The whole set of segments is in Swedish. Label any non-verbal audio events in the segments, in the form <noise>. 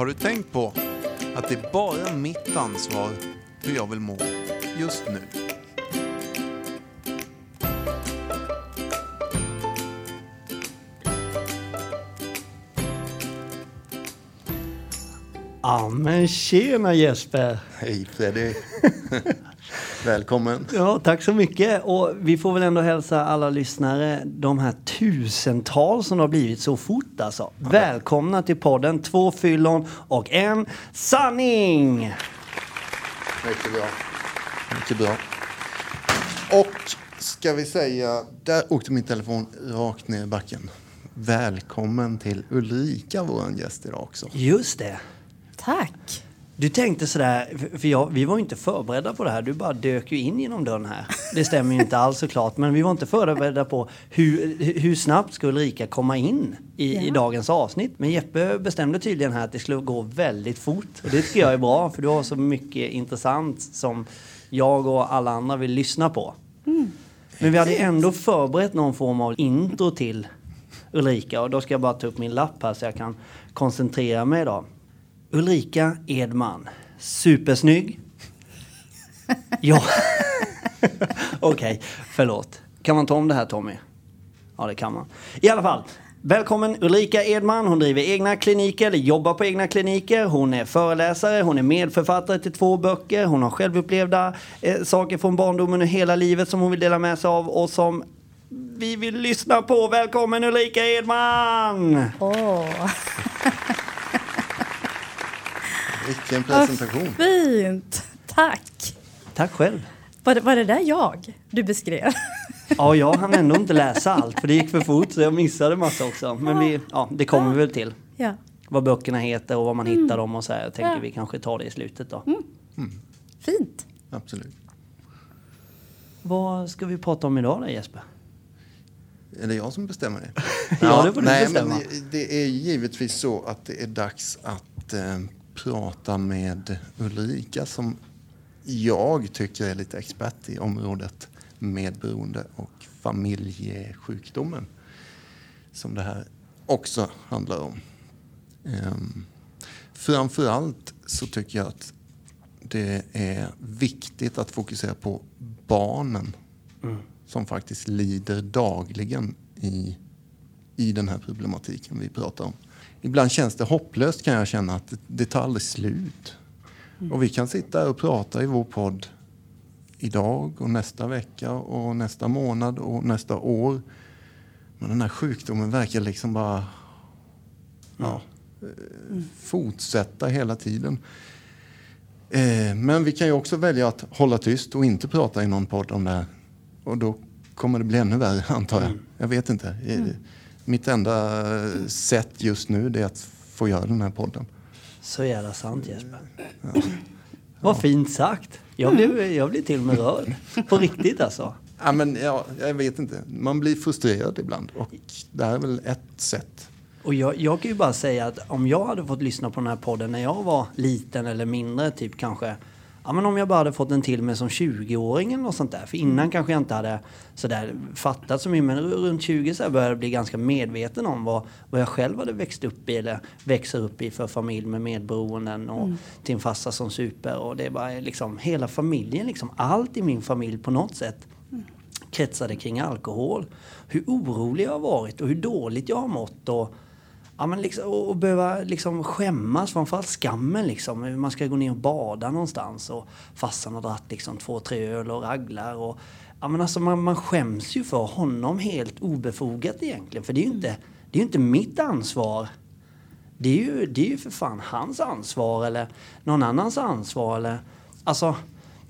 Har du tänkt på att det är bara mitt ansvar hur jag vill må just nu? Ja men tjena Jesper! Hej Freddy! <laughs> Välkommen! Ja, tack så mycket. Och vi får väl ändå hälsa alla lyssnare, de här tusentals som har blivit så fort alltså. Välkomna till podden Två fyllon och en sanning! Mycket bra. Mycket bra. Och ska vi säga, där åkte min telefon rakt ner i backen. Välkommen till Ulrika, vår gäst idag också. Just det. Tack. Du tänkte sådär, för- jag, vi var ju inte förberedda på det här. Du bara dök ju in genom dörren här. Det stämmer ju inte alls såklart, men vi var inte förberedda på hur, hur snabbt skulle Ulrika komma in i, i Ja. dagens avsnitt. Men Jeppe bestämde tydligen här att det skulle gå väldigt fort. Och det tycker jag är bra, för du har så mycket intressant som jag och alla andra vill lyssna på. Men vi hade ändå förberett någon form av intro till Ulrika och då ska jag bara ta upp min lapp här så jag kan koncentrera mig idag. Ulrika Edman. Supersnygg. Ja. <laughs> Okej, förlåt. Kan man ta om det här Tommy? Ja, det kan man. I alla fall. Välkommen Ulrika Edman. Hon driver egna kliniker, eller jobbar på egna kliniker. Hon är föreläsare, hon är medförfattare till två böcker. Hon har självupplevda eh, saker från barndomen och hela livet som hon vill dela med sig av och som vi vill lyssna på. Välkommen Ulrika Edman! Åh, <laughs> Vilken vad presentation! fint. Tack. Tack själv. Var det, var det där jag du beskrev? Ja, jag hann ändå inte läsa allt för det gick för fort så jag missade massa också. Men vi, ja, det kommer vi väl till. Ja. Vad böckerna heter och var man hittar dem och så här. Jag tänker Ja. vi kanske tar det i slutet då. Fint. Absolut. Vad ska vi prata om idag då Jesper? Är det jag som bestämmer det? <laughs> Ja, det får du nej, bestämma. Men det är givetvis så att det är dags att eh, prata med Ulrika som jag tycker är lite expert i området medberoende och familjesjukdomen som det här också handlar om. Um, framförallt så tycker jag att det är viktigt att fokusera på barnen som faktiskt lider dagligen i, i den här problematiken vi pratar om. Ibland känns det hopplöst kan jag känna att det, tar aldrig slut. Och vi kan sitta och prata i vår podd idag och nästa vecka och nästa månad och nästa år. Men den här sjukdomen verkar liksom bara ja, eh, fortsätta hela tiden. Eh, men vi kan ju också välja att hålla tyst och inte prata i någon podd om det här. Och då kommer det bli ännu värre, <laughs> antar jag. Jag vet inte. Mitt enda eh, sätt just nu det är att få göra den här podden. Så jävla sant Jesper. Vad fint sagt. Jag blev, jag blev till och med rörd. På riktigt alltså. Ja, men, ja, jag vet inte. Man blir frustrerad ibland. Och det här är väl ett sätt. Och jag, jag kan ju bara säga att om jag hade fått lyssna på den här podden när jag var liten eller mindre, typ kanske Ja men om jag bara hade fått den till mig som 20-åring eller något sånt där. För innan kanske jag inte hade sådär fattat så mycket. Men runt 20 så började jag bli ganska medveten om vad, vad jag själv hade växt upp i eller växer upp i för familj med medberoenden och till en farsa som super. Och det bara liksom hela familjen liksom. Allt i min familj på något sätt kretsade kring alkohol. Hur orolig jag har varit och hur dåligt jag har mått. Och, ja, men liksom, och behöva liksom skämmas, framförallt skammen. Liksom. Man ska gå ner och bada någonstans och farsan har dratt liksom två, tre öl och raglar. Och, ja, men alltså man, man skäms ju för honom helt obefogat egentligen. För det är ju inte, det är inte mitt ansvar. Det är, ju, det är ju för fan hans ansvar eller någon annans ansvar. Eller, alltså,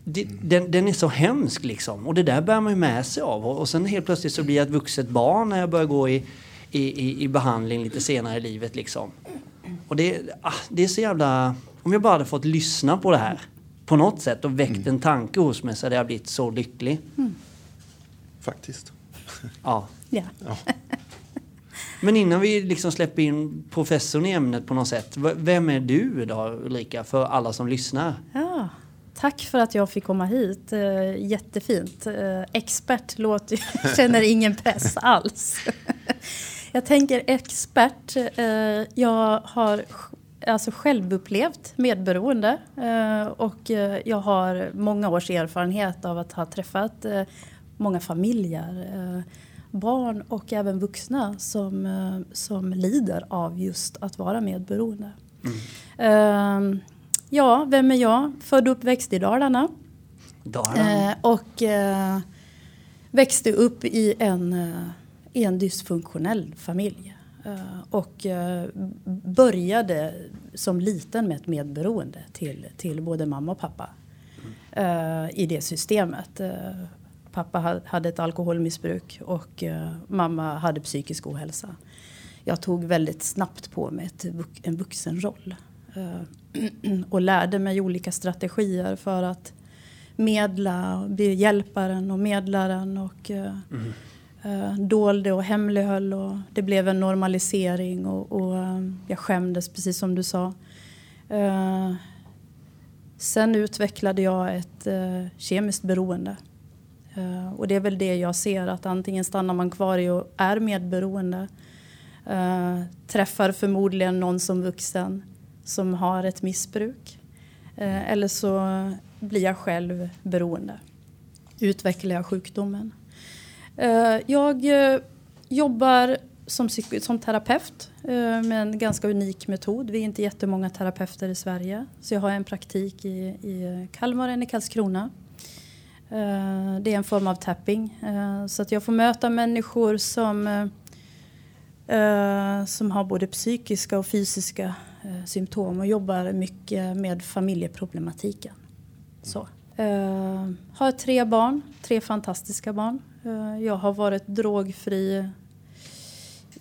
det, den, den är så hemsk liksom. Och det där bär man ju med sig av. Och, och sen helt plötsligt så blir jag ett vuxet barn när jag börjar gå i, i, i, i behandling lite senare i livet liksom. Och det, ah, det är så jävla... Om jag bara hade fått lyssna på det här på något sätt och väckt en tanke hos mig så hade jag blivit så lycklig. Faktiskt. Ja. Ja. Ja. <laughs> Men innan vi liksom släpper in professorn i ämnet på något sätt. Vem är du då Ulrika för alla som lyssnar? ja. Tack för att jag fick komma hit. Eh, jättefint. Eh, expert låter <laughs> känner ingen press alls. <laughs> jag tänker expert. Eh, jag har alltså självupplevt medberoende eh, och eh, jag har många års erfarenhet av att ha träffat många familjer, barn och även vuxna som, som lider av just att vara medberoende. Eh, ja, vem är jag? Född och uppväxt i Dalarna. Dalarna. Och växte upp i en, i en dysfunktionell familj. Eh, och eh, började som liten med ett medberoende till, till både mamma och pappa. mm. I det systemet. Pappa hade ett alkoholmissbruk och mamma hade psykisk ohälsa. Jag tog väldigt snabbt på mig ett, en vuxenroll. <clears throat> och lärde mig olika strategier för att medla, bli hjälparen och medlaren och mm eh, dolde och hemlighöll och det blev en normalisering och, och eh, jag skämdes precis som du sa. Eh, sen utvecklade jag ett eh, kemiskt beroende. Eh, och det är väl det jag ser att antingen stannar man kvar i och är medberoende eh, träffar förmodligen någon som vuxen som har ett missbruk. Eh, eller så blir jag själv beroende. Utvecklar jag sjukdomen. Eh, jag eh, jobbar som, som terapeut eh, med en ganska unik metod. Vi är inte jättemånga terapeuter i Sverige. Så jag har en praktik i, i Kalmar och en i Karlskrona. Det är en form av tapping. Så att jag får möta människor som, som har både psykiska och fysiska symptom och jobbar mycket med familjeproblematiken. Så. Har tre barn, tre fantastiska barn. Eh, jag har varit drogfri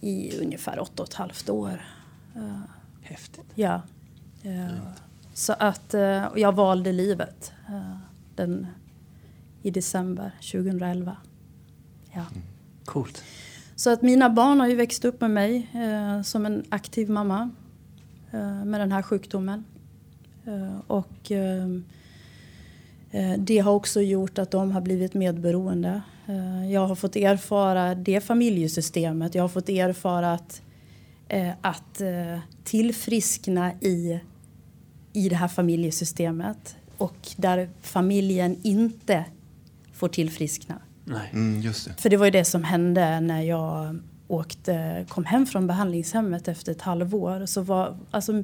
i ungefär åtta och ett halvt år. Eh, Häftigt. Ja. Eh, så att jag valde livet den, i december 2011. Ja. Coolt. Så att mina barn har ju växt upp med mig som en aktiv mamma med den här sjukdomen. Och det har också gjort att de har blivit medberoende. Eh, jag har fått erfara det familjesystemet. Jag har fått erfara att, eh, att eh, tillfriskna i, i det här familjesystemet och där familjen inte får tillfriskna. Nej. Mm, just det. För det var ju det som hände när jag åkte, kom hem från behandlingshemmet efter ett halvår. Så var, alltså,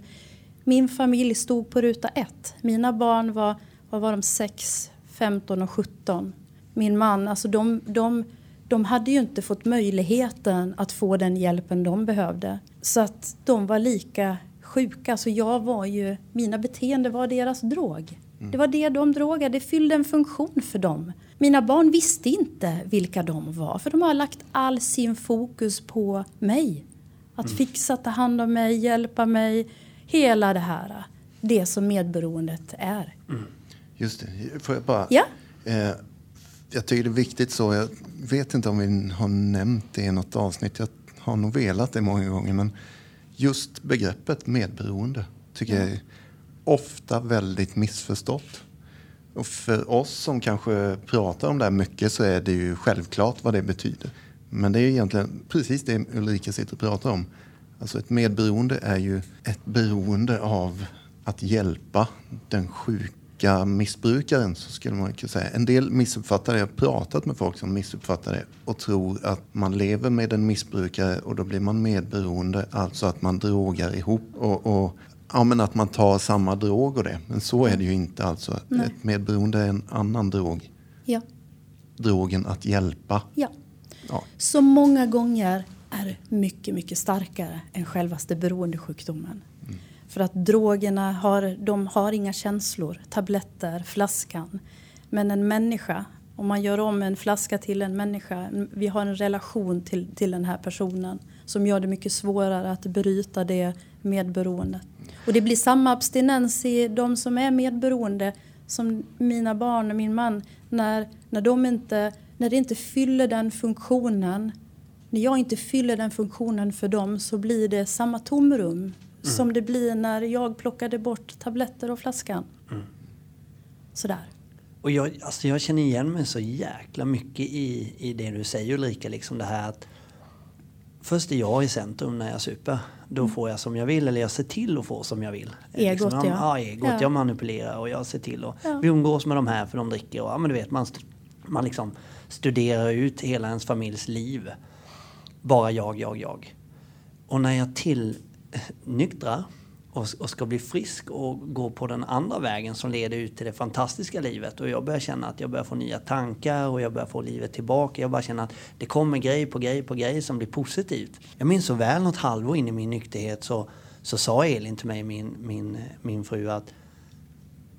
min familj stod på ruta ett. Mina barn var, vad var de, 6, 15 och 17. Min man, alltså de, de, de hade ju inte fått möjligheten att få den hjälpen de behövde. Så att de var lika sjuka. Så jag var ju, mina beteenden var deras drog. Det var det de drogade, det fyllde en funktion för dem. Mina barn visste inte vilka de var för de har lagt all sin fokus på mig. Att fixa, ta hand om mig, hjälpa mig. Hela det här, det som medberoendet är. Just det. Får jag bara... Ja. Eh, jag tycker det är viktigt så. Jag vet inte om vi har nämnt det i något avsnitt. Jag har nog velat det många gånger. Men just begreppet medberoende tycker jag är ofta väldigt missförstått. Och för oss som kanske pratar om det här mycket så är det ju självklart vad det betyder. Men det är egentligen precis det Ulrika sitter och pratar om. Alltså ett medberoende är ju ett beroende av att hjälpa den sjuka missbrukaren, så skulle man kunna säga. En del missuppfattar det. Jag har pratat med folk som missuppfattar det och tror att man lever med en missbrukare och då blir man medberoende, alltså att man drogar ihop och, och ja, men att man tar samma drog och det. Men så är det ju inte alltså. Nej. Ett medberoende är en annan drog. Ja. Drogen att hjälpa. ja. Ja. Som många gånger är mycket, mycket starkare än självaste beroendesjukdomen. För att drogerna har, de har inga känslor, tabletter, flaskan. Men en människa, om man gör om en flaska till en människa, vi har en relation till, till den här personen som gör det mycket svårare att bryta det medberoendet. Och det blir samma abstinens i de som är medberoende som mina barn och min man. När, när, de inte, när det inte fyller den funktionen när jag inte fyller den funktionen för dem så blir det samma tomrum som det blir när jag plockade bort tabletter och flaskan. Sådär. Och jag, alltså jag känner igen mig så jäkla mycket i, i det du säger Ulrika. Liksom det här att Först är jag i centrum när jag super. Då Mm. får jag som jag vill eller jag ser till att få som jag vill. Egot, jag, ja. egot. Ja. Jag manipulerar och jag ser till att Ja. vi umgås med de här för de dricker. Och, ja, men du vet, man, man liksom studerar ut hela ens familjs liv. Bara jag, jag, jag. Och när jag till nyktrar och, och ska bli frisk och gå på den andra vägen som leder ut till det fantastiska livet och jag börjar känna att jag börjar få nya tankar och jag börjar få livet tillbaka. Jag bara känner att det kommer grej på grej på grej som blir positivt. Jag minns så väl något halvår in i min nykterhet så, så sa Elin till mig, min, min, min fru, att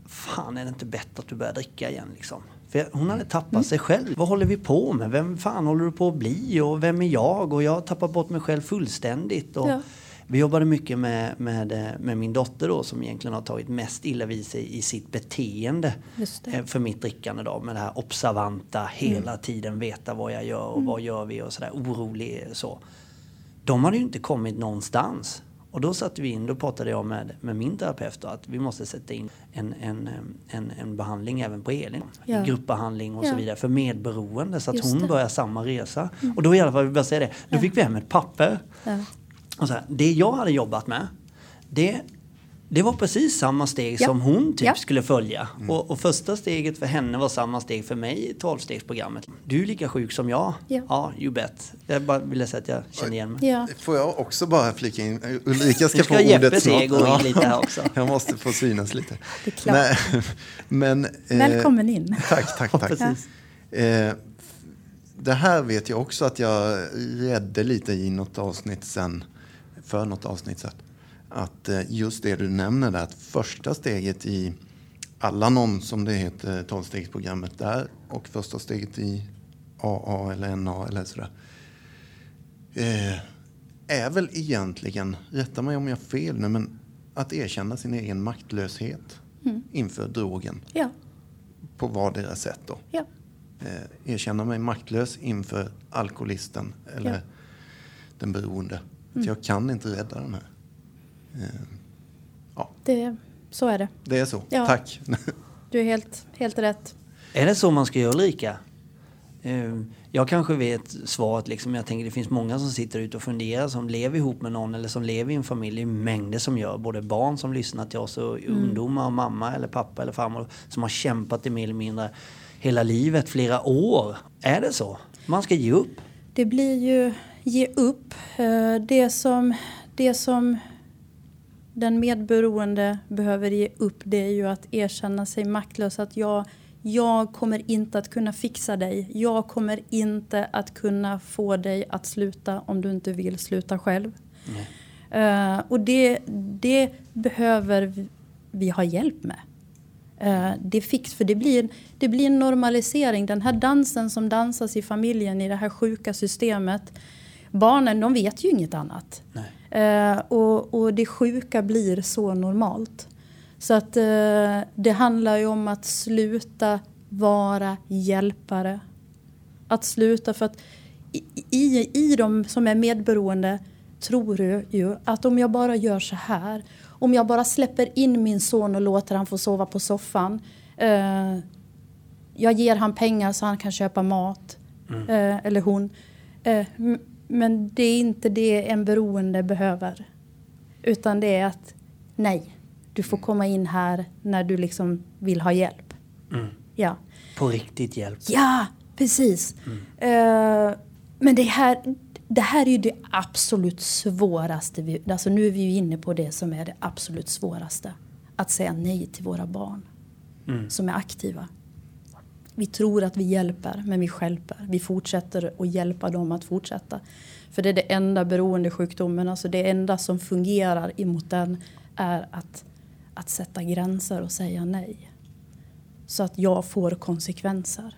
fan är det inte bättre att du börjar dricka igen liksom? För hon hade tappat sig själv. Vad håller vi på med? Vem fan håller du på att bli? Och vem är jag? Och jag har tappat bort mig själv fullständigt. Och Ja. Vi jobbade mycket med, med, eh, med min dotter då som egentligen har tagit mest illa vid sig i sitt beteende eh, för mitt drickande då. Med det här observanta, hela tiden veta vad jag gör och vad gör vi och sådär orolig så. De hade ju inte kommit någonstans. Och då satte vi in, då pratade jag med, med min terapeut då, att vi måste sätta in en, en, en, en behandling även på Elin. Ja. Gruppbehandling och så Ja. vidare för medberoende så att Just hon det. börjar samma resa. Och då i alla fall, vi bara säga det, då fick vi hem ett papper. Ja. Och så här, det jag hade jobbat med, det, det var precis samma steg Ja. som hon typ Ja. skulle följa. Och, och första steget för henne var samma steg för mig i tolvstegsprogrammet. Du är lika sjuk som jag. Ja. ja you bet. Jag bara ville säga att jag känner igen mig. Ja. Får jag också bara flika in? Ulrika ska ska få ordet snart. gå in lite här också. <laughs> Jag måste få synas lite. Det är klart. Nej, men, eh, Välkommen in. <laughs> Tack, tack, tack. precis. Eh, det här vet jag också att jag redde lite i något avsnitt sen, för något avsnitt sen. Att eh, just det du nämner där, att första steget i Alanon som det heter, tolvstegsprogrammet där och första steget i AA eller NA eller sådär. Eh, är väl egentligen, rätta mig om jag har fel nu, men att erkänna sin egen maktlöshet inför drogen Ja. på vardera sätt då. Ja. Eh, erkänna mig maktlös inför alkoholisten eller Ja. den beroende. Att jag kan inte rädda den här. Eh, ja, Det, så är det. det är så. Ja. Tack. <laughs> Du är helt, helt rätt. Är det så man ska göra Ulrika? Eh, Jag kanske vet svaret liksom. Jag tänker det finns många som sitter ute och funderar som lever ihop med någon eller som lever i en familj. Det är mängder som gör. Både barn som lyssnar till oss och ungdomar och mamma eller pappa eller farmor som har kämpat i mer eller mindre hela livet, flera år. Är det så? Man ska ge upp? Det blir ju ge upp. Eh, Det som, det som den medberoende behöver ge upp det är ju att erkänna sig maktlös. Att jag, jag kommer inte att kunna fixa dig. Jag kommer inte att kunna få dig att sluta om du inte vill sluta själv. Eh, och det, det behöver vi- ha hjälp med. Eh, det fix, för det blir, det blir en normalisering. Den här dansen som dansas i familjen i det här sjuka systemet. Barnen de vet ju inget annat. Eh, och, och det sjuka blir så normalt. Så att eh, det handlar ju om att sluta vara hjälpare. Att sluta för att i, i, i de som är medberoende tror du ju att om jag bara gör så här. Om jag bara släpper in min son och låter han få sova på soffan. Eh, jag ger han pengar så han kan köpa mat. Eh, eller hon. Eh, men det är inte det en beroende behöver. Utan det är att nej, du får komma in här när du liksom vill ha hjälp. Mm. Ja, På riktigt hjälp? ja precis. Eh, men det här, det här är ju det absolut svåraste. Vi, alltså nu är vi ju inne på det som är det absolut svåraste. Att säga nej till våra barn Mm. som är aktiva. Vi tror att vi hjälper, men vi stjälper. Vi fortsätter att hjälpa dem att fortsätta. För det är det enda beroendesjukdomen, alltså det enda som fungerar emot den är att, att sätta gränser och säga nej. Så att jag får konsekvenser.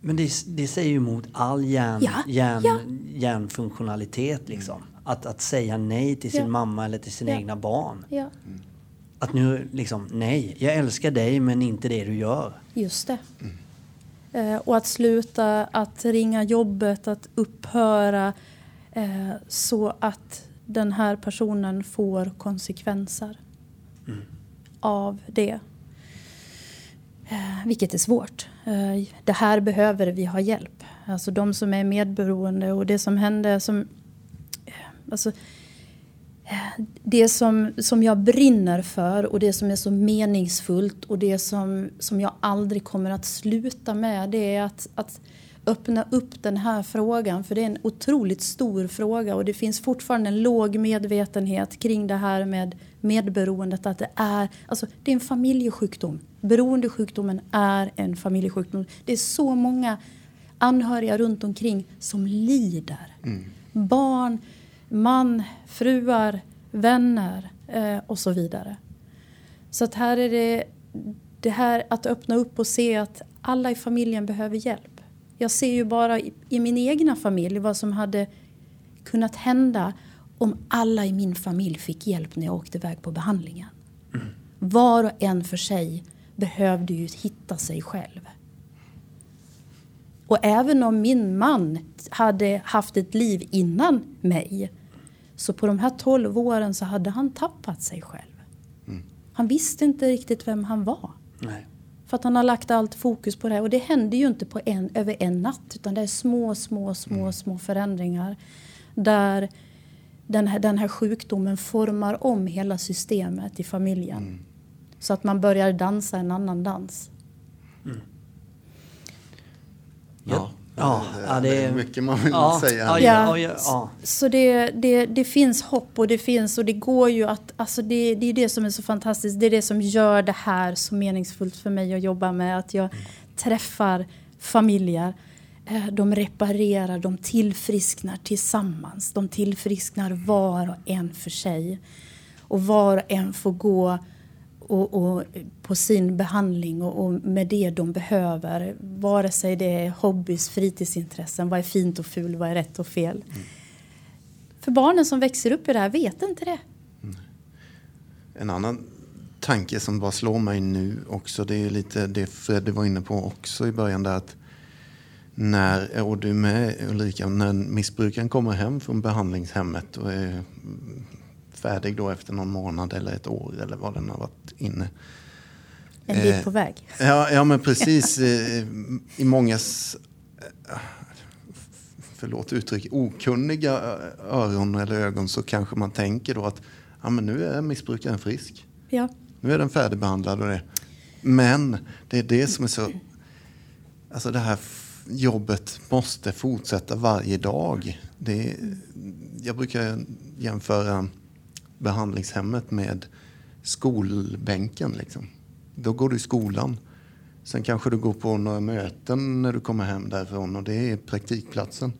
Men det, det säger ju emot all hjärn, Ja, hjärn, ja. hjärnfunktionalitet liksom. Att, att säga nej till sin Ja. mamma eller till sina Ja. egna barn. Ja, Att nu liksom, nej, jag älskar dig men inte det du gör. just det. Eh, och att sluta att ringa jobbet, att upphöra eh, så att den här personen får konsekvenser av det. Eh, vilket är svårt. Eh, det här behöver vi ha hjälp. Alltså de som är medberoende och det som hände som... Eh, alltså, det som, som jag brinner för och det som är så meningsfullt och det som, som jag aldrig kommer att sluta med det är att, att öppna upp den här frågan för det är en otroligt stor fråga och det finns fortfarande en låg medvetenhet kring det här med medberoendet att det är, alltså, det är en familjesjukdom. Beroendesjukdomen är en familjesjukdom. Det är så många anhöriga runt omkring som lider. Mm. Barn, man, fruar, vänner eh, och så vidare. Så att här är det det här att öppna upp och se att alla i familjen behöver hjälp. Jag ser ju bara i, i min egna familj vad som hade kunnat hända om alla i min familj fick hjälp när jag åkte iväg på behandlingen. Mm. Var och en för sig behövde ju hitta sig själv. Och även om min man hade haft ett liv innan mig så på de här 12 åren så hade han tappat sig själv. Mm. Han visste inte riktigt vem han var. Nej. För att han har lagt allt fokus på det. Och det händer ju inte på en, över en natt. Utan det är små, små, små, mm. små förändringar. Där den här, den här sjukdomen formar om hela systemet i familjen. Mm. Så att man börjar dansa en annan dans. Mm. Ja. Ja, det är mycket man vill ja, säga. Ja, ja, Så det, det, det finns hopp och det finns och det går ju att, alltså det, det är det som är så fantastiskt. Det är det som gör det här så meningsfullt för mig att jobba med. Att jag träffar familjer. Eh, de reparerar, de tillfrisknar tillsammans. De tillfrisknar var och en för sig. Och var och en får gå och, och, på sin behandling och, och, med det de behöver. Vare sig det är hobbys, fritidsintressen, vad är fint och fult, vad är rätt och fel. Mm. För barnen som växer upp i det här vet inte det. Mm. En annan tanke som bara slår mig nu också, det är lite det Fredde var inne på också i början där att när, och du med Ulrika, när missbrukaren kommer hem från behandlingshemmet och är färdig då efter någon månad eller ett år eller vad den har varit inne. En bit eh, på väg. Ja, ja men precis. <laughs> Eh, I mångas, eh, förlåt uttryck, okunniga öron eller ögon så kanske man tänker då att ja, men nu är missbrukaren frisk. Ja. Nu är den färdigbehandlad och det. Men det är det som är så... Alltså det här jobbet måste fortsätta varje dag. Det, jag brukar jämföra behandlingshemmet med skolbänken. Liksom. Då går du i skolan. Sen kanske du går på några möten när du kommer hem därifrån och det är praktikplatsen.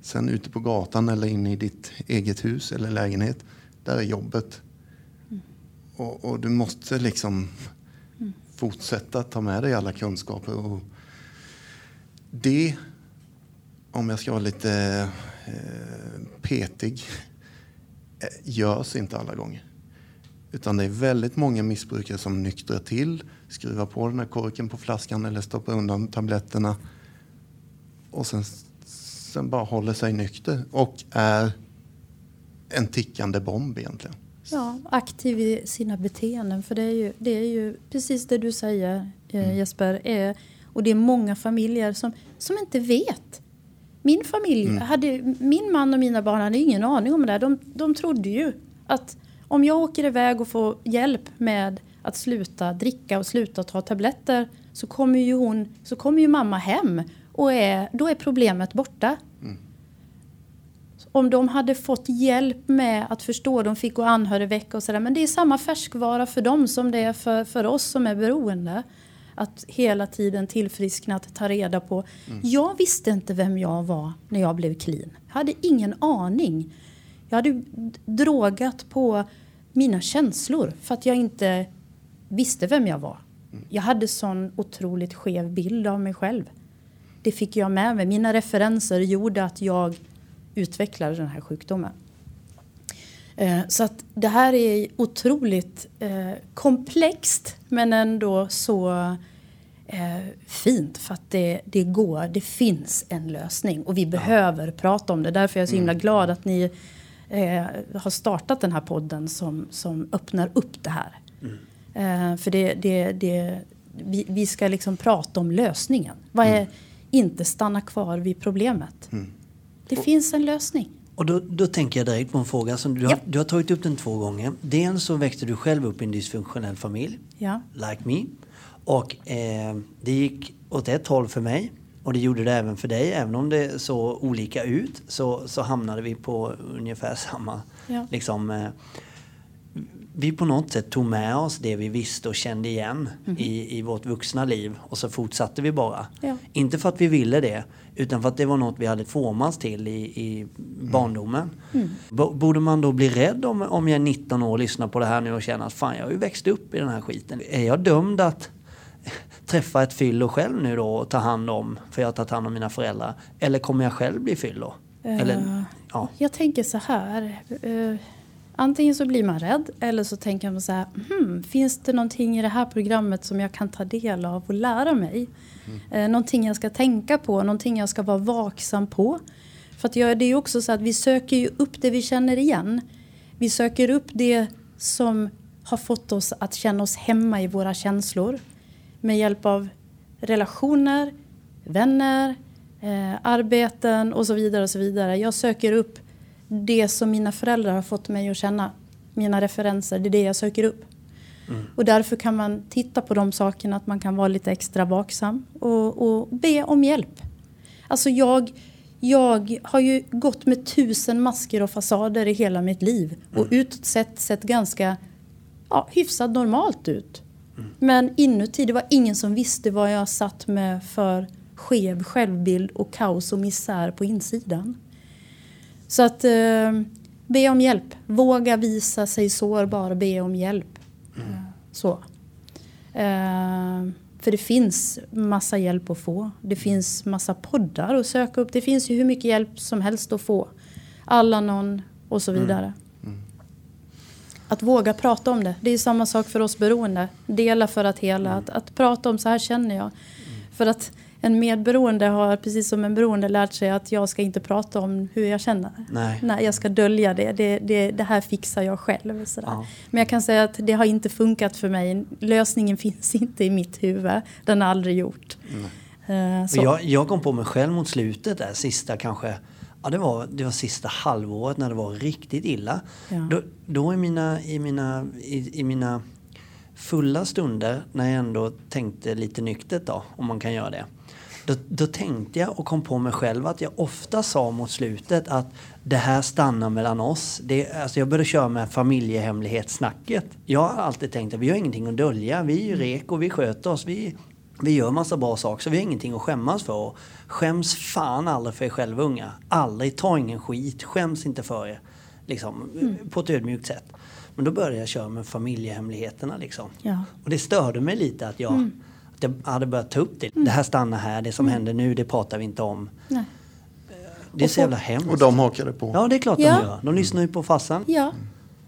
Sen ute på gatan eller inne i ditt eget hus eller lägenhet, där är jobbet. Mm. Och, och, du måste liksom mm. fortsätta ta med dig alla kunskaper. Och det, om jag ska vara lite eh, petig, görs inte alla gånger. Utan det är väldigt många missbrukare som nyktrar till, skruvar på den här korken på flaskan eller stoppar undan tabletterna och sen, sen bara håller sig nykter och är en tickande bomb egentligen. Ja, aktiv i sina beteenden. För det är ju, det är ju precis det du säger eh, mm. Jesper. Är, och det är många familjer som, som inte vet. Min familj, mm. hade, min man och mina barn hade ingen aning om det här. De, de trodde ju att om jag åker iväg och får hjälp med att sluta dricka och sluta ta tabletter så kommer ju, hon, så kommer ju mamma hem och är, då är problemet borta. Mm. Om de hade fått hjälp med att förstå, de fick gå anhörigvecka och sådär, men det är samma färskvara för dem som det är för, för oss som är beroende att hela tiden tillfrisknat, ta reda på. Mm. Jag visste inte vem jag var när jag blev clean. Jag hade ingen aning. Jag hade drogat på mina känslor för att jag inte visste vem jag var. Mm. Jag hade sån otroligt skev bild av mig själv. Det fick jag med mig. Mina referenser gjorde att jag utvecklade den här sjukdomen. Eh, så att det här är otroligt eh, komplext men ändå så eh, fint för att det, det går, det finns en lösning och vi behöver prata om det. Därför är jag så himla mm. glad att ni har startat den här podden som, som öppnar upp det här. Mm. För det, det, det, vi, vi ska liksom prata om lösningen. Vad är inte stanna kvar vid problemet? Det finns en lösning. Och då, då tänker jag direkt på en fråga som du har, Ja. du har tagit upp den två gånger. Dels så växte du själv upp i en dysfunktionell familj, Ja. like me. Och eh, det gick åt ett håll för mig. Och det gjorde det även för dig. Även om det såg olika ut så, så hamnade vi på ungefär samma... Ja. Liksom, eh, vi på något sätt tog med oss det vi visste och kände igen i, i vårt vuxna liv och så fortsatte vi bara. Ja. Inte för att vi ville det utan för att det var något vi hade formats till i, i barndomen. B- Borde man då bli rädd om, om jag är 19 år och lyssnar på det här nu och känner att fan jag har ju växt upp i den här skiten. Är jag dömd att <laughs> träffa ett fyllo själv nu då och ta hand om för jag har tagit hand om mina föräldrar? Eller kommer jag själv bli fyllo? Eller, ja. Jag tänker så här. eh, antingen så blir man rädd eller så tänker man så här. Hmm, finns det någonting i det här programmet som jag kan ta del av och lära mig? Eh, någonting jag ska tänka på, någonting jag ska vara vaksam på. För att jag, det är ju också så att vi söker ju upp det vi känner igen. Vi söker upp det som har fått oss att känna oss hemma i våra känslor. Med hjälp av relationer, vänner, eh, arbeten och så vidare. och så vidare. Jag söker upp det som mina föräldrar har fått mig att känna. Mina referenser, det är det jag söker upp. Och därför kan man titta på de sakerna, att man kan vara lite extra vaksam och, och be om hjälp. Alltså jag, jag har ju gått med tusen masker och fasader i hela mitt liv och utåt sett sett ganska ja, hyfsat normalt ut. Men inuti, det var ingen som visste vad jag satt med för skev självbild och kaos och misär på insidan. Så att eh, be om hjälp. Våga visa sig sårbar, be om hjälp. Eh, Så. Eh, för det finns massa hjälp att få. Det finns massa poddar att söka upp. Det finns ju hur mycket hjälp som helst att få. Allanon och så vidare. Att våga prata om det. Det är samma sak för oss beroende. Dela för att hela. Att, att prata om så här känner jag. För att en medberoende har precis som en beroende lärt sig att jag ska inte prata om hur jag känner. Nej. Nej, jag ska dölja det. Det, det, det här fixar jag själv. Sådär. Ja. Men jag kan säga att det har inte funkat för mig. Lösningen <laughs> finns inte i mitt huvud. Den har aldrig gjort. Så. Och jag, jag kom på mig själv mot slutet där, sista kanske, ja det var, det var sista halvåret när det var riktigt illa. Ja. Då, då i, mina, i, mina, i, i mina fulla stunder, när jag ändå tänkte lite nyktert då, om man kan göra det. Då, då tänkte jag och kom på mig själv att jag ofta sa mot slutet att det här stannar mellan oss. Det, alltså jag började köra med familjehemlighetssnacket. Jag har alltid tänkt att vi har ingenting att dölja. Vi är ju reko, vi sköter oss, vi, vi gör massa bra saker så vi har ingenting att skämmas för. Och Skäms fan aldrig för er själva unga. Aldrig, ta ingen skit, skäms inte för er. Liksom, På ett ödmjukt sätt. Men då började jag köra med familjehemligheterna liksom. Ja. Och det störde mig lite att jag, att jag hade börjat ta upp det. Det här stannar här, det som händer nu det pratar vi inte om. Nej. Det är Och så jävla hemskt. Och de hakade på. Ja det är klart Ja. de gör. De lyssnar ju på farsan. Ja,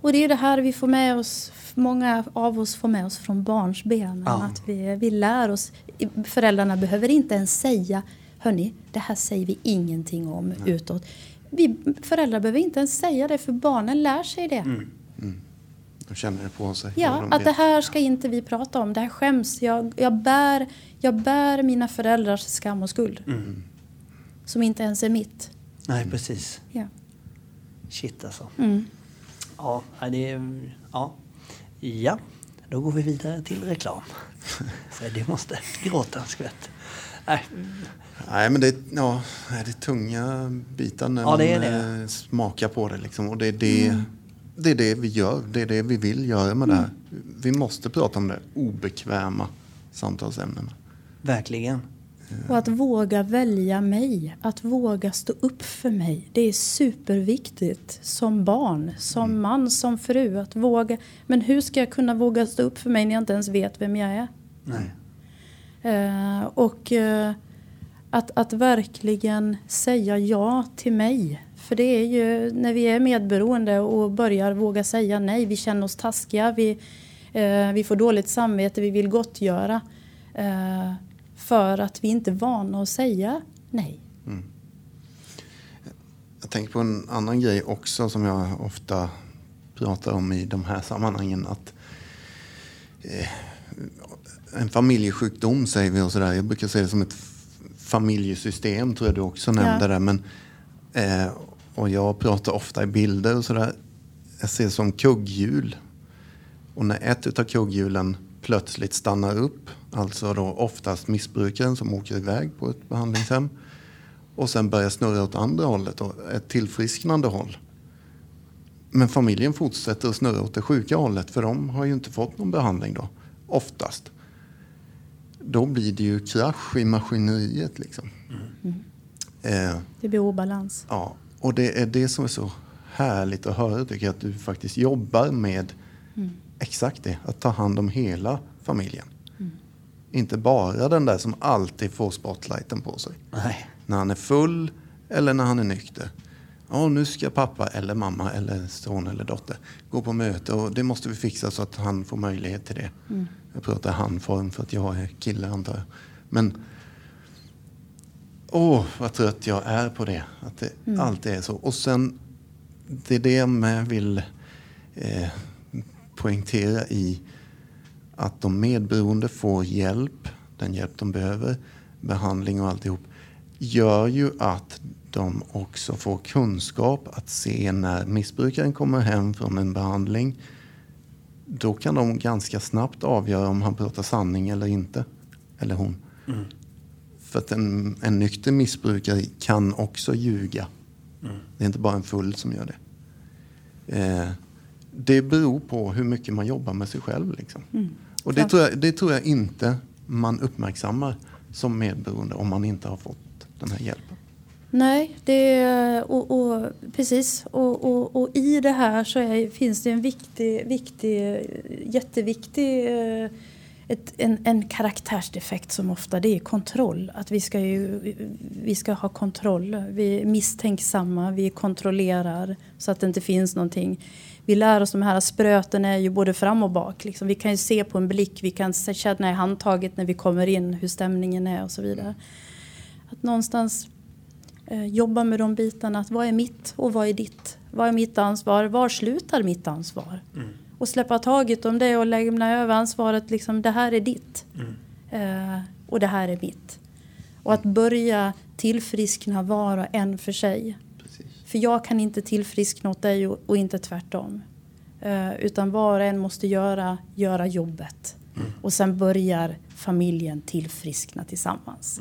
och det är det här vi får med oss, många av oss får med oss från barnsbenen. Ja. Att vi, vi lär oss, föräldrarna behöver inte ens säga, hörni, det här säger vi ingenting om utåt. Vi, föräldrar behöver inte ens säga det för barnen lär sig det. De känner det på sig. Ja, de att vet. det här ska inte vi prata om, det här skäms. Jag, jag, bär, jag bär mina föräldrars skam och skuld. Som inte ens är mitt. Nej precis. Ja. Shit alltså. Mm. Ja, det är... Ja. Ja, då går vi vidare till reklam. <laughs> Det måste gråta en skvätt. Nej, Nej, men det, ja, det är tunga bitar när Ja, man det. eh, smakar på det. Liksom. Och det är det, det är det vi gör. Det är det vi vill göra med det här. Vi måste prata om det obekväma samtalsämnena. verkligen. Och att våga välja mig, att våga stå upp för mig. Det är superviktigt som barn, som man, som fru. Att våga. Men hur ska jag kunna våga stå upp för mig när jag inte ens vet vem jag är? Nej. Eh, och eh, att, att verkligen säga ja till mig. För det är ju när vi är medberoende och börjar våga säga nej. Vi känner oss taskiga, vi, eh, vi får dåligt samvete, vi vill gottgöra. Eh, för att vi inte är vana att säga nej. Jag tänker på en annan grej också som jag ofta pratar om i de här sammanhangen. Att, eh, en familjesjukdom säger vi och sådär. Jag brukar säga det som ett familjesystem, tror jag du också nämnde Ja. där. Men, eh, och jag pratar ofta i bilder och sådär. Jag ser som kugghjul. Och när ett av kugghjulen plötsligt stannar upp, alltså då oftast missbrukaren som åker iväg på ett behandlingshem och sen börjar snurra åt andra hållet, och ett tillfrisknande håll. Men familjen fortsätter att snurra åt det sjuka hållet för de har ju inte fått någon behandling då, oftast. Då blir det ju krasch i maskineriet liksom. Eh, Det blir obalans. Ja, och det är det som är så härligt att höra tycker jag, att du faktiskt jobbar med exakt det, att ta hand om hela familjen. Inte bara den där som alltid får spotlighten på sig. Nej. När han är full eller när han är nykter. Ja, nu ska pappa eller mamma eller son eller dotter gå på möte och det måste vi fixa så att han får möjlighet till det. Jag pratar han-form för att jag är kille antar jag. Men åh, vad trött jag är på det. Att det alltid är så. Och sen, det är det jag vill eh, poängtera i att de medberoende får hjälp, den hjälp de behöver, behandling och alltihop, gör ju att de också får kunskap att se när missbrukaren kommer hem från en behandling. Då kan de ganska snabbt avgöra om han pratar sanning eller inte. Eller hon. För att en, en nykter missbrukare kan också ljuga. Det är inte bara en full som gör det. Eh, det beror på hur mycket man jobbar med sig själv. Liksom. Och det tror, jag, det tror jag inte man uppmärksammar som medberoende om man inte har fått den här hjälpen. Nej, det är, och, och, precis. Och, och, och i det här så är, finns det en viktig, viktig jätteviktig eh, ett, en, en karaktärsdefekt som ofta det är kontroll. Att vi ska, ju, vi ska ha kontroll. Vi är misstänksamma, vi kontrollerar så att det inte finns någonting. Vi lär oss de här spröten är ju både fram och bak. Liksom. Vi kan ju se på en blick, vi kan känna i handtaget när vi kommer in hur stämningen är och så vidare. Att någonstans eh, jobba med de bitarna. Att vad är mitt och vad är ditt? Vad är mitt ansvar? Var slutar mitt ansvar? Mm. Och släppa taget om det och lämna över ansvaret. Liksom, det här är ditt. Eh, och det här är mitt. Och att börja tillfriskna var och en för sig. Precis. För jag kan inte tillfriskna åt dig och, och inte tvärtom. Eh, utan var och en måste göra, göra jobbet. Och sen börjar familjen tillfriskna tillsammans.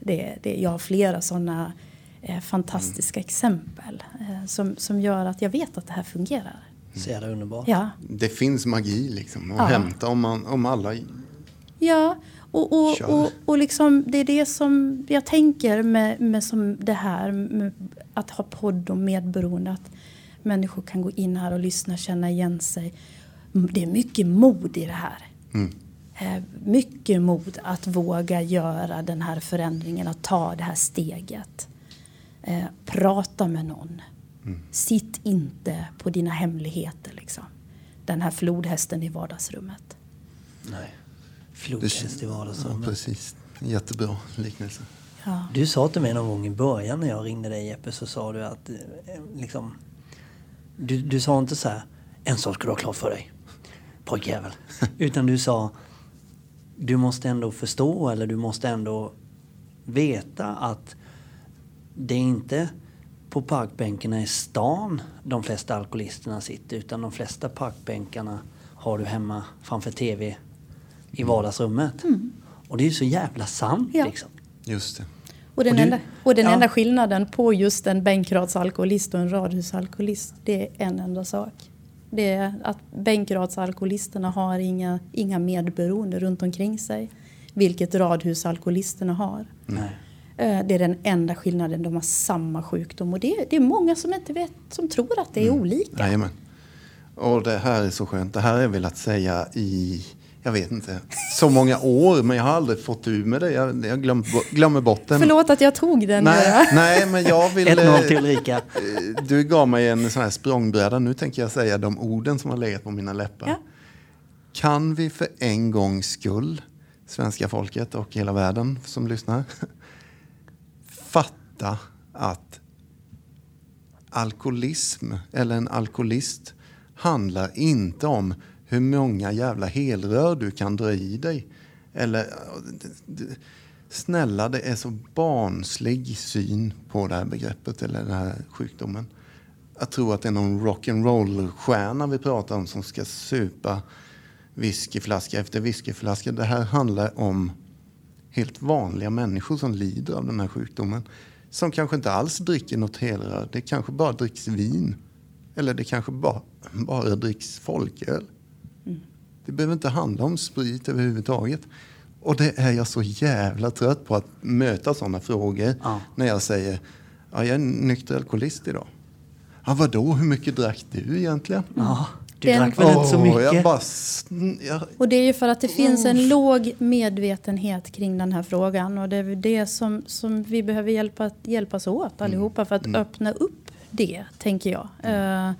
Det, det, jag har flera sådana eh, fantastiska exempel eh, som, som gör att jag vet att det här fungerar. Så jävla underbart. Ja, Det finns magi liksom att Ja. hämta om, man, om alla... ja och, och, Kör. och, och liksom, det är det som jag tänker med, med som det här med att ha podd och medberoende. Att människor kan gå in här och lyssna, känna igen sig. Det är mycket mod i det här. Mm. Eh, mycket mod att våga göra den här förändringen, att ta det här steget. Eh, prata med någon. Sitt inte på dina hemligheter. Liksom. Den här flodhästen i vardagsrummet. Nej. Flodhäst i Ja, vardagsrummet. precis. Jättebra liknelse. Ja. Du sa till mig någon gång i början när jag ringde dig Jeppe så sa du att eh, liksom du, du sa inte så här en sak ska du ha klart för dig pojkjävel. <laughs> Utan du sa du måste ändå förstå eller du måste ändå veta att det är inte på parkbänkarna i stan de flesta alkoholisterna sitter utan de flesta parkbänkarna har du hemma framför TV i vardagsrummet. Och det är ju så jävla sant Ja. liksom. Just det. Och den, Och du- enda, och den ja. enda skillnaden på just en bänkradsalkoholist och en radhusalkoholist, det är en enda sak. Det är att bänkradsalkoholisterna har inga, inga medberoende runt omkring sig. Vilket radhusalkoholisterna har. Nej. Eh, Det är den enda skillnaden. De har samma sjukdom. Och det, är- det är många som inte vet, som tror att det är olika. Jajamän. Och det här är så skönt. Det här har jag velat säga i, jag vet inte, så många år. Men jag har aldrig fått ur med det. Jag, jag glöm, glömmer bort den. Förlåt att jag tog den. Nej, nej, men jag <laughs> vill... 1-0 till Ulrika. eh, Du gav mig en sån här språngbräda. Nu tänker jag säga de orden som har legat på mina läppar. Ja. Kan vi för en gångs skull, svenska folket och hela världen som lyssnar, fatta att alkoholism eller en alkoholist handlar inte om hur många jävla helrör du kan dra i dig Eller, snälla, det är så barnslig syn på det här begreppet eller den här sjukdomen. Att tro att det är någon rock'n'roll-stjärna vi pratar om som ska supa whiskyflaska efter whiskyflaska. Det här handlar om helt vanliga människor som lider av den här sjukdomen. Som kanske inte alls dricker något helrör. Det kanske bara dricks vin. Eller det kanske bara, bara dricks folköl. Mm. Det behöver inte handla om sprit överhuvudtaget. Och det är jag så jävla trött på att möta sådana frågor. Ja. När jag säger, ja, jag är nykter alkoholist idag. Ja, vadå, hur mycket drack du egentligen? Ja. Du den, drack väl inte så mycket? Bara, jag, och det är ju för att det finns en låg medvetenhet kring den här frågan. Och det är det som, som vi behöver hjälpa, hjälpas åt mm. allihopa för att mm. öppna upp det, tänker jag. Uh,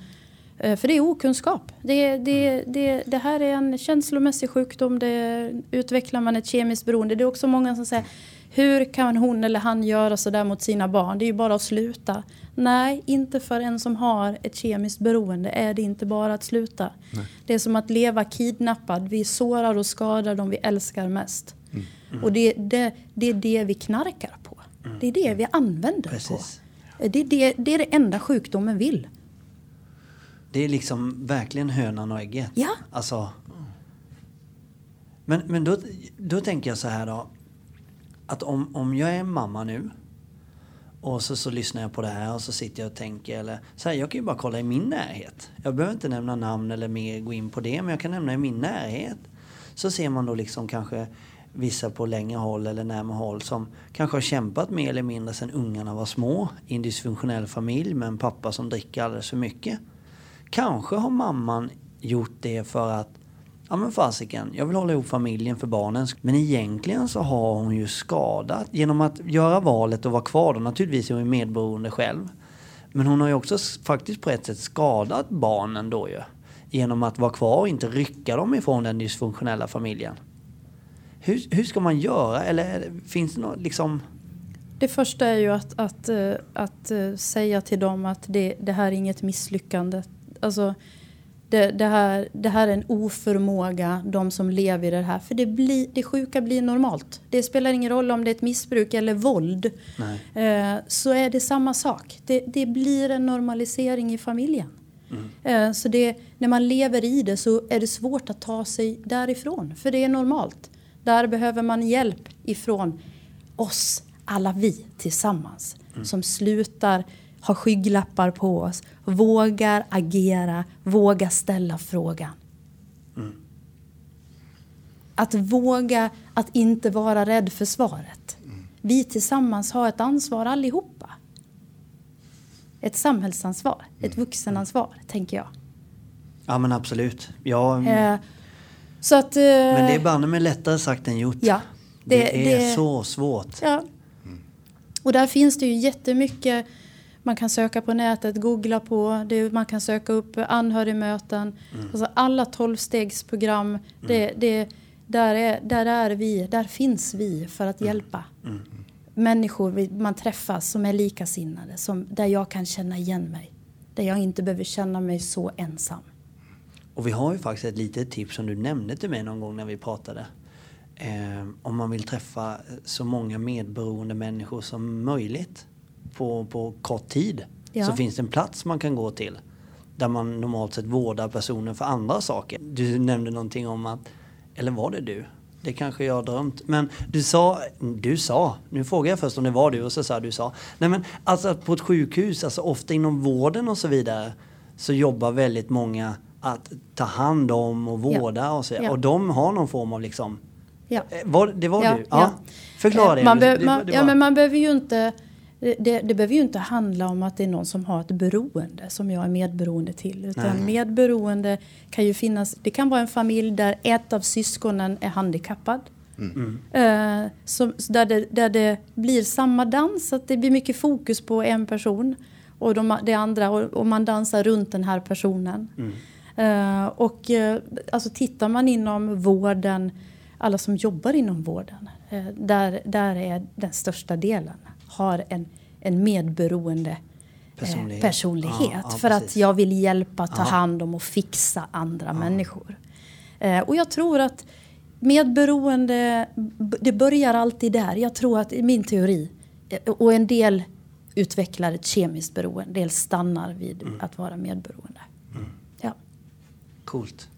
för det är okunskap. Det, det, det, det här är en känslomässig sjukdom. Det utvecklar man ett kemiskt beroende. Det är också många som säger hur kan hon eller han göra sådär mot sina barn? Det är ju bara att sluta. Nej, inte för en som har ett kemiskt beroende är det inte bara att sluta. Nej. Det är som att leva kidnappad. Vi sårar och skadar de vi älskar mest. Mm. Mm. Och det, det, det, är det vi knarkar på. Mm. Det är det vi använder Precis. på. Det är det, det är det enda sjukdomen vill. Det är liksom verkligen hönan och ägget. Ja. Alltså, men men då, då tänker jag så här då. Att om, om jag är mamma nu och så, så lyssnar jag på det här och så sitter jag och tänker. Eller, så här, jag kan ju bara kolla i min närhet. Jag behöver inte nämna namn eller mer gå in på det. Men jag kan nämna i min närhet. Så ser man då liksom kanske vissa på längre håll eller närmare håll som kanske har kämpat mer eller mindre sedan ungarna var små. I en dysfunktionell familj med en pappa som dricker alldeles för mycket. Kanske har mamman gjort det för att ja men fasiken, jag vill hålla ihop familjen för barnen. Men egentligen så har hon ju skadat genom att göra valet och vara kvar. Då. Naturligtvis är hon medberoende själv. Men hon har ju också faktiskt på ett sätt skadat barnen då ju. Genom att vara kvar och inte rycka dem ifrån den dysfunktionella familjen. Hur, hur ska man göra? Eller finns det något liksom... Det första är ju att, att, eh, att, att säga till dem att det, det här är inget misslyckande. Alltså, det, det, här, det här är en oförmåga, de som lever i det här. För det, blir, det sjuka blir normalt. Det spelar ingen roll om det är ett missbruk eller våld. Eh, så är det samma sak. Det, det, blir en normalisering i familjen. Mm. Eh, så det, när man lever i det så är det svårt att ta sig därifrån. För det är normalt. Där behöver man hjälp ifrån oss, alla vi tillsammans. Mm. Som slutar har skygglappar på oss, vågar agera, vågar ställa frågan. Mm. Att våga att inte vara rädd för svaret. Mm. Vi tillsammans har ett ansvar allihopa. Ett samhällsansvar, ett mm. vuxenansvar, tänker jag. Ja men absolut. Ja, eh, så att, eh, men det är banne med lättare sagt än gjort. Ja, det, det är det, så svårt. Ja. Och där finns det ju jättemycket man kan söka på nätet, googla på, det, man kan söka upp anhörigmöten. Mm. Alltså alla tolvstegsprogram, mm. det, det, där, är, där är vi, där finns vi för att mm. hjälpa. Mm. Människor man träffar som är likasinnade, som, där jag kan känna igen mig. Där jag inte behöver känna mig så ensam. Och vi har ju faktiskt ett litet tips som du nämnde till mig någon gång när vi pratade. Eh, om man vill träffa så många medberoende människor som möjligt på, på kort tid ja. så finns det en plats man kan gå till där man normalt sett vårdar personen för andra saker. Du nämnde någonting om att, eller var det du? Det kanske jag har drömt. Men du sa, du sa, nu frågar jag först om det var du och så sa du sa. Nej men alltså på ett sjukhus, alltså ofta inom vården och så vidare så jobbar väldigt många att ta hand om och vårda ja. och så ja. Och de har någon form av liksom... Ja. Eh, var, det var du? Ja. Förklara det. Man be, man, det, det ja men man behöver ju inte det, det, behöver ju inte handla om att det är någon som har ett beroende som jag är medberoende till. Utan Nej. medberoende kan ju finnas, det kan vara en familj där ett av syskonen är handikappad. Mm. Uh, som, där, det, där det blir samma dans, att det blir mycket fokus på en person och de, det andra och, och man dansar runt den här personen. Mm. Uh, och uh, alltså tittar man inom vården, alla som jobbar inom vården, där, där är den största delen har en, en medberoende personlighet, personlighet ja, ja, för att jag vill hjälpa, ta hand om och fixa andra människor. Eh, och jag tror att medberoende, det börjar alltid där. Jag tror att i min teori, eh, och en del utvecklar ett kemiskt beroende, en del stannar vid att vara medberoende. Ja. Coolt.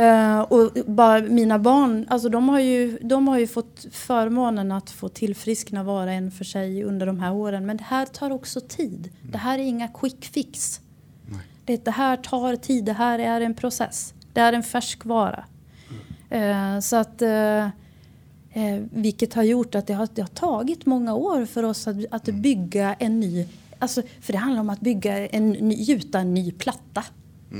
Eh, och bara mina barn, alltså de har, ju, de har ju fått förmånen att få tillfriskna var och en för sig under de här åren. Men det här tar också tid. Det här är inga quick fix. Det, det här tar tid, det här är en process. Det är en färskvara. Eh, så att, eh, eh, vilket har gjort att det har, det har tagit många år för oss att, att bygga en ny... Alltså, för det handlar om att bygga en, ny- gjuta en ny platta.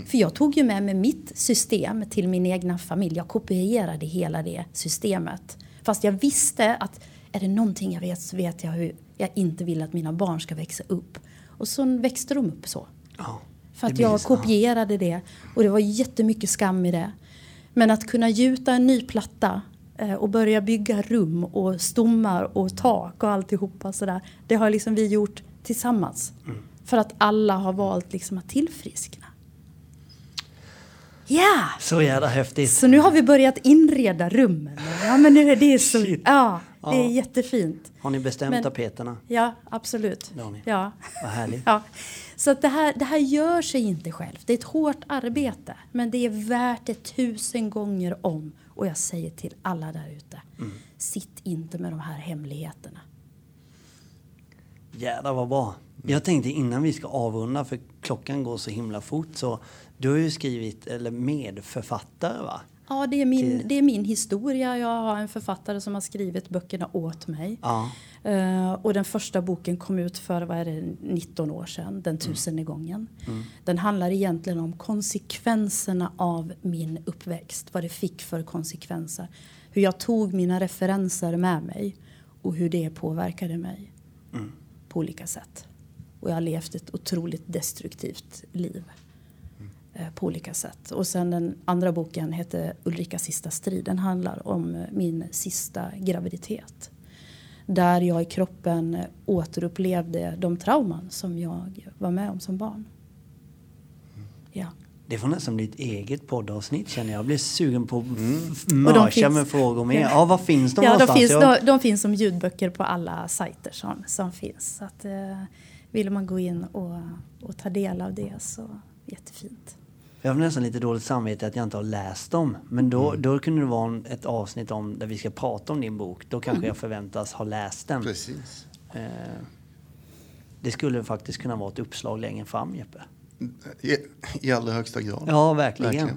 För jag tog ju med mig mitt system till min egna familj. Jag kopierade hela det systemet. Fast jag visste att är det någonting jag vet så vet jag hur jag inte vill att mina barn ska växa upp. Och så växte de upp så. Ja. För att jag kopierade det. Och det var jättemycket skam i det. Men att kunna gjuta en ny platta eh, och börja bygga rum och stommar och tak och alltihopa sådär. Det har liksom vi gjort tillsammans. Mm. För att alla har valt liksom att tillfriskna. Ja! Så jävla häftigt. Så nu har vi börjat inreda rummen. Ja men nu är det så... Shit. Ja, det är Ja. jättefint. Har ni bestämt Men- tapeterna? Ja, absolut. Det har ni. Ja. Vad härligt. <laughs> Ja. Så det, här, det här gör sig inte självt. Det är ett hårt arbete. Men det är värt det tusen gånger om. Och jag säger till alla där ute. Mm. Sitt inte med de här hemligheterna. Jävlar vad bra. Jag tänkte innan vi ska avrunda, för klockan går så himla fort, så du har ju skrivit, eller medförfattare va? Ja, det är, min, det är min historia. Jag har en författare som har skrivit böckerna åt mig. Ja. Eh, och den första boken kom ut för vad är det, 19 år sedan, den tusende gången. Den handlar egentligen om konsekvenserna av min uppväxt. Vad det fick för konsekvenser. Hur jag tog mina referenser med mig och hur det påverkade mig på olika sätt. Och jag har levt ett otroligt destruktivt liv eh, på olika sätt. Och sen den andra boken heter Ulrikas sista strid. Den handlar om eh, min sista graviditet. Där jag i kroppen eh, återupplevde de trauman som jag var med om som barn. Ja. Det får nästan bli ett eget poddavsnitt känner jag. Jag blir sugen på att Mm. de mörsa finns- med frågor mer. Ja. Var finns de Ja, de någonstans? finns, Jag- de, de finns som ljudböcker på alla sajter som, som finns. Så att, eh, vill man gå in och, och ta del av det så jättefint. Jag har nästan lite dåligt samvete att jag inte har läst dem. Men då, Mm. då kunde det vara ett avsnitt om där vi ska prata om din bok. Då kanske Mm. jag förväntas ha läst den. Precis. Eh, det skulle faktiskt kunna vara ett uppslag längre fram Jeppe. I, I allra högsta grad. Ja, verkligen. Ja.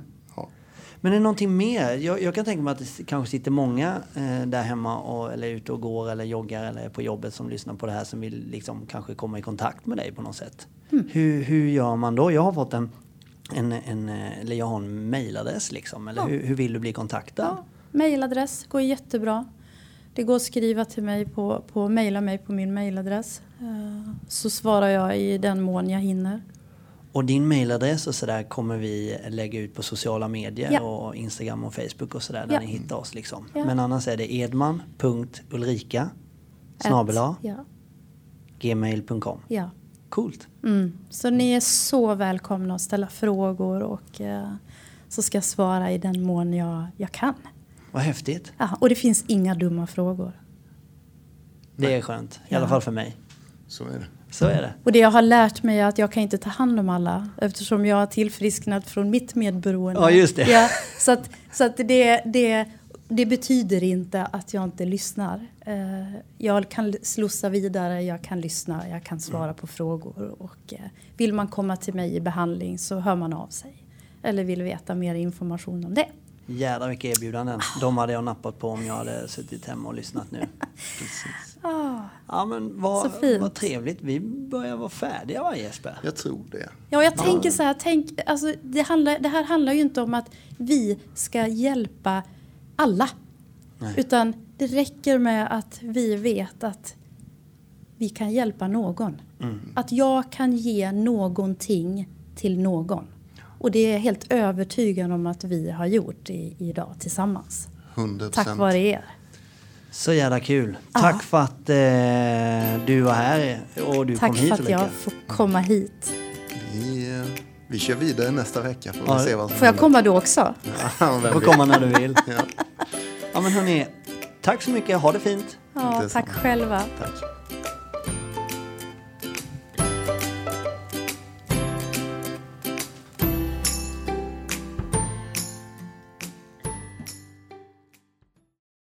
Men är det någonting mer? Jag, jag kan tänka mig att det kanske sitter många eh, där hemma och, eller ute och går eller joggar eller på jobbet som lyssnar på det här som vill liksom kanske komma i kontakt med dig på något sätt. Mm. Hur, hur gör man då? Jag har fått en, en, en eh, eller jag har en mailadress liksom. Eller Ja. hur, hur vill du bli kontaktad? Ja, mailadress går jättebra. Det går att skriva till mig på, på mejla mig på min mailadress. Eh, Så svarar jag i den mån jag hinner. Och din mailadress och sådär kommer vi lägga ut på sociala medier Ja. och Instagram och Facebook och sådär där Ja. ni hittar oss liksom. Ja. Men annars är det edman.ulrika snabel-a Ja, gmail.com. ja. Coolt. Mm. Så ni är så välkomna att ställa frågor och eh, så ska jag svara i den mån jag, jag kan. Vad häftigt. Ja, och det finns inga dumma frågor. Det är skönt. I Ja. alla fall för mig. Så är det. Så är det. Och det jag har lärt mig är att jag kan inte ta hand om alla eftersom jag har tillfrisknat från mitt medberoende. Ja, just det. Ja, så att, så att det, det, det betyder inte att jag inte lyssnar. Eh, Jag kan slussa vidare, jag kan lyssna, jag kan svara Mm. på frågor. Och eh, vill man komma till mig i behandling så hör man av sig. Eller vill veta mer information om det. Jädrar vilka erbjudanden. De hade jag nappat på om jag hade suttit hemma och lyssnat nu. <laughs> Precis. Ja men vad, Så fint. vad trevligt. Vi börjar vara färdiga va Jesper? Jag tror det. Ja, jag tänker så här, tänk, alltså, det, handlar, det här handlar ju inte om att vi ska hjälpa alla. Nej. Utan det räcker med att vi vet att vi kan hjälpa någon. Mm. Att jag kan ge någonting till någon. Och det är jag helt övertygad om att vi har gjort i, idag tillsammans. 100 Tack vare er. Så jävla kul. Ja. Tack för att eh, du var här och du Tack kom hit för att jag får komma hit. Vi, eh, Vi kör vidare nästa vecka. Får, Ja, vi se vad som Får jag händer. komma då också? <laughs> Ja, vem Får komma när du vill. <laughs> Ja, Ja men hörni, tack så mycket. Ha det fint. Ja, tack själva. tack.